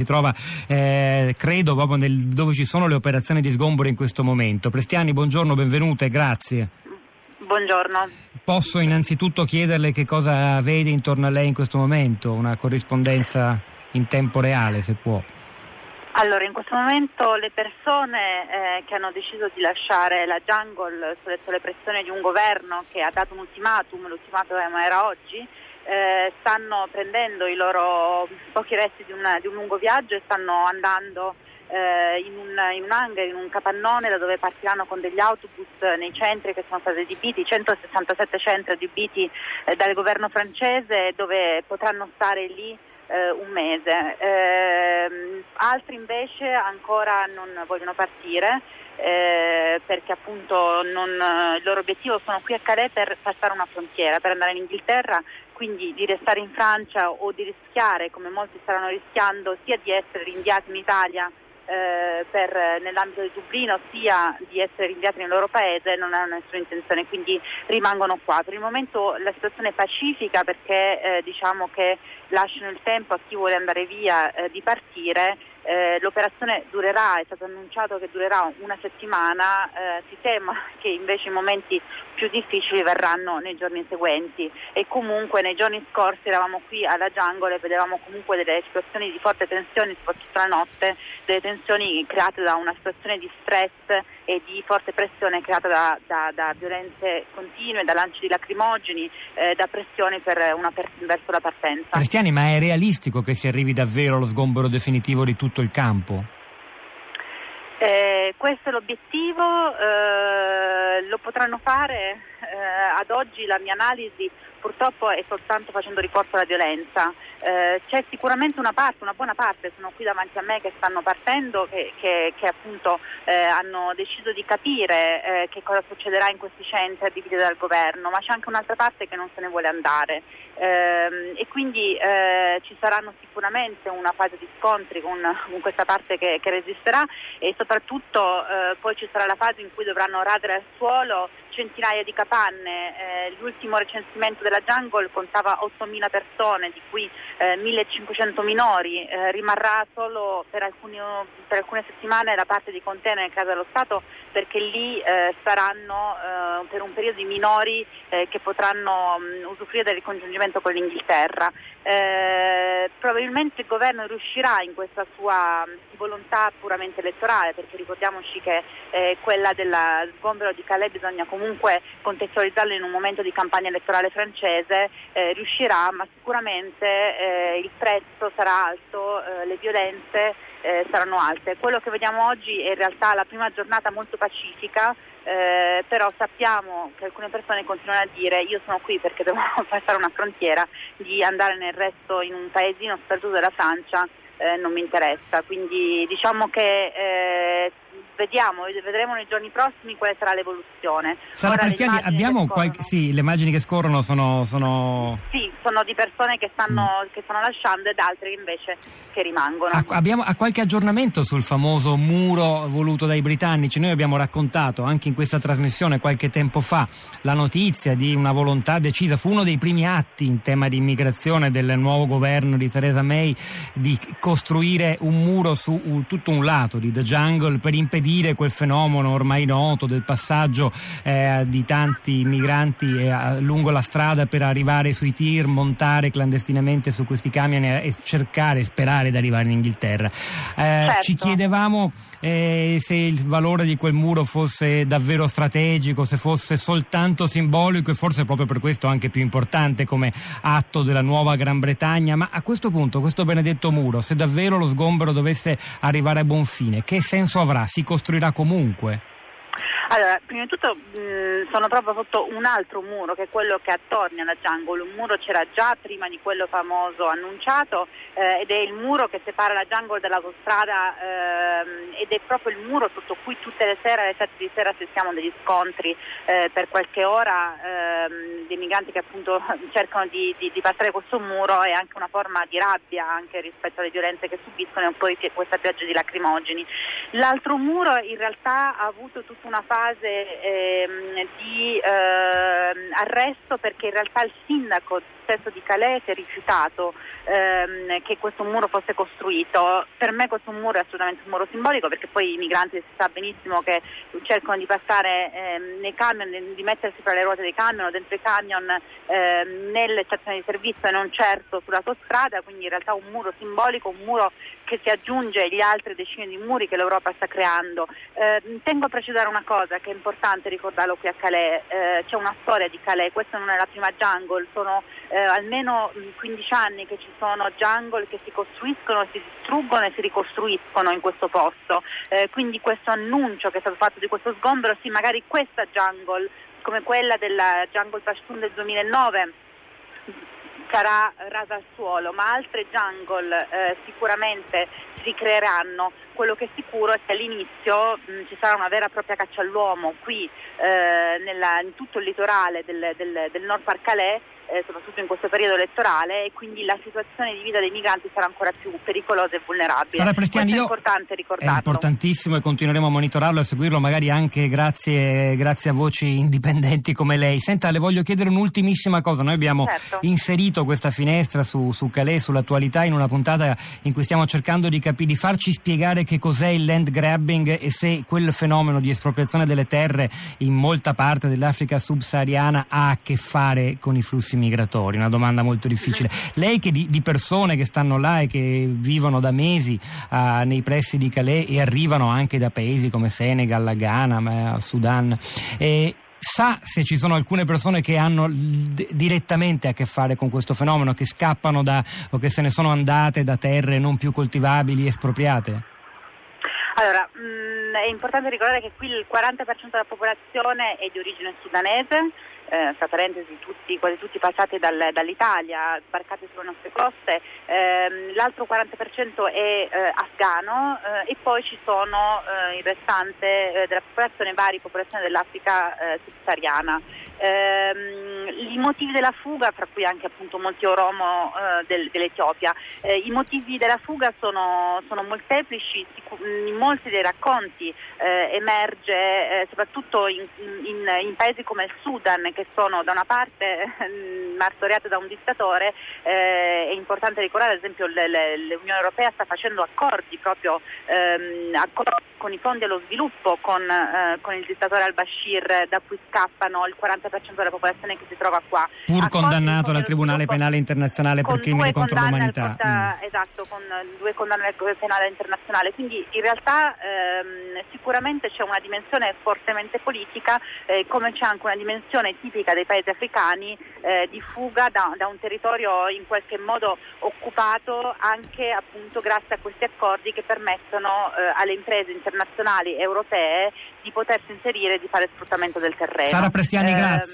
si trova, eh, credo, proprio nel, dove ci sono le operazioni di sgombero in questo momento. Prestiani, buongiorno, benvenute, grazie. Buongiorno. Posso innanzitutto chiederle che cosa vede intorno a lei in questo momento, una corrispondenza in tempo reale, se può. Allora, in questo momento le persone eh, che hanno deciso di lasciare la jungle sotto le pressioni di un governo che ha dato un ultimatum, l'ultimatum era oggi, eh, stanno prendendo i loro pochi resti di, una, di un lungo viaggio e stanno andando eh, in, un, in, un, hangar, in un capannone da dove partiranno con degli autobus nei centri che sono stati adibiti, 167 centri adibiti eh, dal governo francese dove potranno stare lì eh, un mese. Eh, altri invece ancora non vogliono partire eh, perché appunto non, il loro obiettivo sono qui a Calais per passare una frontiera, per andare in Inghilterra, quindi di restare in Francia o di rischiare, come molti staranno rischiando, sia di essere rinviati in Italia eh, per, nell'ambito di Dublino sia di essere rinviati nel loro paese non hanno nessuna intenzione, quindi rimangono qua. Per il momento la situazione è pacifica perché eh, diciamo che lasciano il tempo a chi vuole andare via eh, di partire eh, l'operazione durerà, è stato annunciato che durerà una settimana, eh, si teme che invece i momenti più difficili verranno nei giorni seguenti e comunque nei giorni scorsi eravamo qui alla Jungle e vedevamo comunque delle situazioni di forte tensione, soprattutto la notte, delle tensioni create da una situazione di stress e di forte pressione creata da, da, da violenze continue, da lanci di lacrimogeni, eh, da pressioni una, verso la partenza. Cristiani, ma è realistico che si arrivi davvero allo sgombero definitivo di tutto il campo? Eh, questo è l'obiettivo, eh, lo potranno fare eh, ad oggi la mia analisi purtroppo è soltanto facendo ricorso alla violenza. Eh, c'è sicuramente una parte, una buona parte, sono qui davanti a me che stanno partendo, che, che, che appunto eh, hanno deciso di capire eh, che cosa succederà in questi centri adibiti dal governo, ma c'è anche un'altra parte che non se ne vuole andare. Ehm, e quindi eh, ci saranno sicuramente una fase di scontri con, con questa parte che, che, resisterà e soprattutto eh, poi ci sarà la fase in cui dovranno radere al suolo centinaia di capanne, l'ultimo recensimento della Jungle contava 8.000 persone, di cui eh, 1.500 minori, eh, rimarrà solo per, alcuni, per, alcune settimane la parte di container in casa dello Stato perché lì eh, saranno eh, per un periodo i minori eh, che potranno mh, usufruire del ricongiungimento con l'Inghilterra. probabilmente il governo riuscirà in questa sua volontà puramente elettorale perché ricordiamoci che quella del sgombero di Calais bisogna comunque contestualizzarlo in un momento di campagna elettorale francese, eh, riuscirà, ma sicuramente eh, il prezzo sarà alto, eh, le violenze eh, saranno alte. Quello che vediamo oggi è in realtà la prima giornata molto pacifica, eh, però sappiamo che alcune persone continuano a dire io sono qui perché devo passare una frontiera, di andare nel resto in un paesino sperduto della Francia eh, non mi interessa. Quindi diciamo che eh, vediamo, vedremo nei giorni prossimi quale sarà l'evoluzione. Sara Prestiani, abbiamo qualche... Sì, le immagini che scorrono sono... sono... Sì, sono di persone che stanno, mm. che stanno lasciando ed altre invece che rimangono. A, abbiamo a qualche aggiornamento sul famoso muro voluto dai britannici? Noi abbiamo raccontato anche in questa trasmissione qualche tempo fa la notizia di una volontà decisa, fu uno dei primi atti in tema di immigrazione del nuovo governo di Theresa May di costruire un muro su un, tutto un lato di The Jungle per impedire impedire quel fenomeno ormai noto del passaggio eh, di tanti migranti eh, lungo la strada per arrivare sui tir, montare clandestinamente su questi camion e cercare sperare di arrivare in Inghilterra. Eh, certo. Ci chiedevamo eh, se il valore di quel muro fosse davvero strategico, se fosse soltanto simbolico e forse proprio per questo anche più importante come atto della nuova Gran Bretagna, ma a questo punto questo benedetto muro, se davvero lo sgombero dovesse arrivare a buon fine, che senso avrà? Si costruirà comunque? Allora, prima di tutto mh, sono proprio sotto un altro muro che è quello che attorna alla jungle, un muro c'era già prima di quello famoso annunciato eh, ed è il muro che separa la jungle dall'autostrada eh, ed è proprio il muro sotto cui tutte le sere, alle 7 di sera assistiamo degli scontri eh, per qualche ora ehm, dei migranti che appunto cercano di, di, di, passare questo muro e anche una forma di rabbia anche rispetto alle violenze che subiscono e poi questa pioggia di lacrimogeni. L'altro muro in realtà ha avuto tutta una fase fase ehm, di ehm, arresto perché in realtà il sindaco stesso di Calais si è rifiutato ehm, che questo muro fosse costruito. Per me questo muro è assolutamente un muro simbolico perché poi i migranti si sa benissimo che cercano di passare ehm, nei camion, di mettersi fra le ruote dei camion, dentro i camion, ehm, nelle stazioni di servizio e non certo sull'autostrada, quindi in realtà un muro simbolico, un muro che si aggiunge agli altri decine di muri che l'Europa sta creando. Eh, tengo a precisare una cosa che è importante ricordarlo qui a Calais, eh, c'è una storia di Calais, questa non è la prima jungle, sono eh, almeno 15 anni che ci sono jungle che si costruiscono, si distruggono e si ricostruiscono in questo posto, eh, quindi questo annuncio che è stato fatto di questo sgombero, sì magari questa jungle come quella della jungle Pashtun del 2009 sarà rasa al suolo, ma altre jungle eh, sicuramente si ricreeranno. Quello che è sicuro è che all'inizio mh, ci sarà una vera e propria caccia all'uomo qui eh, nella, in tutto il litorale del, del, del Nord Par Calais eh, soprattutto in questo periodo elettorale e quindi la situazione di vita dei migranti sarà ancora più pericolosa e vulnerabile. Sara Prestiani, è importante ricordarlo. È importantissimo e continueremo a monitorarlo e a seguirlo magari anche grazie, grazie, a voci indipendenti come lei. Senta, le voglio chiedere un'ultimissima cosa. Noi abbiamo certo. inserito questa finestra su, su Calais, sull'attualità, in una puntata in cui stiamo cercando di, capi- di farci spiegare che cos'è il land grabbing e se quel fenomeno di espropriazione delle terre in molta parte dell'Africa subsahariana ha a che fare con i flussi migratori? Una domanda molto difficile. Lei che di, di persone che stanno là e che vivono da mesi uh, nei pressi di Calais e arrivano anche da paesi come Senegal, Ghana, Sudan, eh, sa se ci sono alcune persone che hanno d- direttamente a che fare con questo fenomeno, che scappano da o che se ne sono andate da terre non più coltivabili, espropriate? Allora, mh, mm, è importante ricordare che qui il 40% della popolazione è di origine sudanese eh, fra parentesi tutti, quasi tutti passati dal, dall'Italia, sbarcati sulle nostre coste, ehm, l'altro 40% è eh, afgano eh, e poi ci sono eh, il restante eh, della popolazione, varie popolazioni dell'Africa eh, subsahariana. Ehm, I motivi della fuga, fra cui anche appunto molti oromo del, dell'Etiopia, i motivi della fuga sono, sono molteplici, in molti dei racconti emerge soprattutto in, in, in paesi come il Sudan che sono da una parte martoriate da un dittatore, eh, è importante ricordare ad esempio l'Unione Europea sta facendo accordi proprio ehm, accordi con i fondi allo sviluppo con, eh, con, il dittatore al-Bashir da cui scappano il 40% della popolazione che si trova qua. Pur accordi condannato dal Tribunale Penale Internazionale per crimini contro l'umanità. Porta, mm. Esatto, con due condanne al penale internazionale. Quindi in realtà ehm, sicuramente c'è una dimensione fortemente politica, eh, come c'è anche una dimensione tipica dei paesi africani eh, di fuga da, da, un territorio in qualche modo occupato anche appunto grazie a questi accordi che permettono eh, alle imprese internazionali europee di potersi inserire e di fare sfruttamento del terreno. Sara Prestiani, eh, grazie.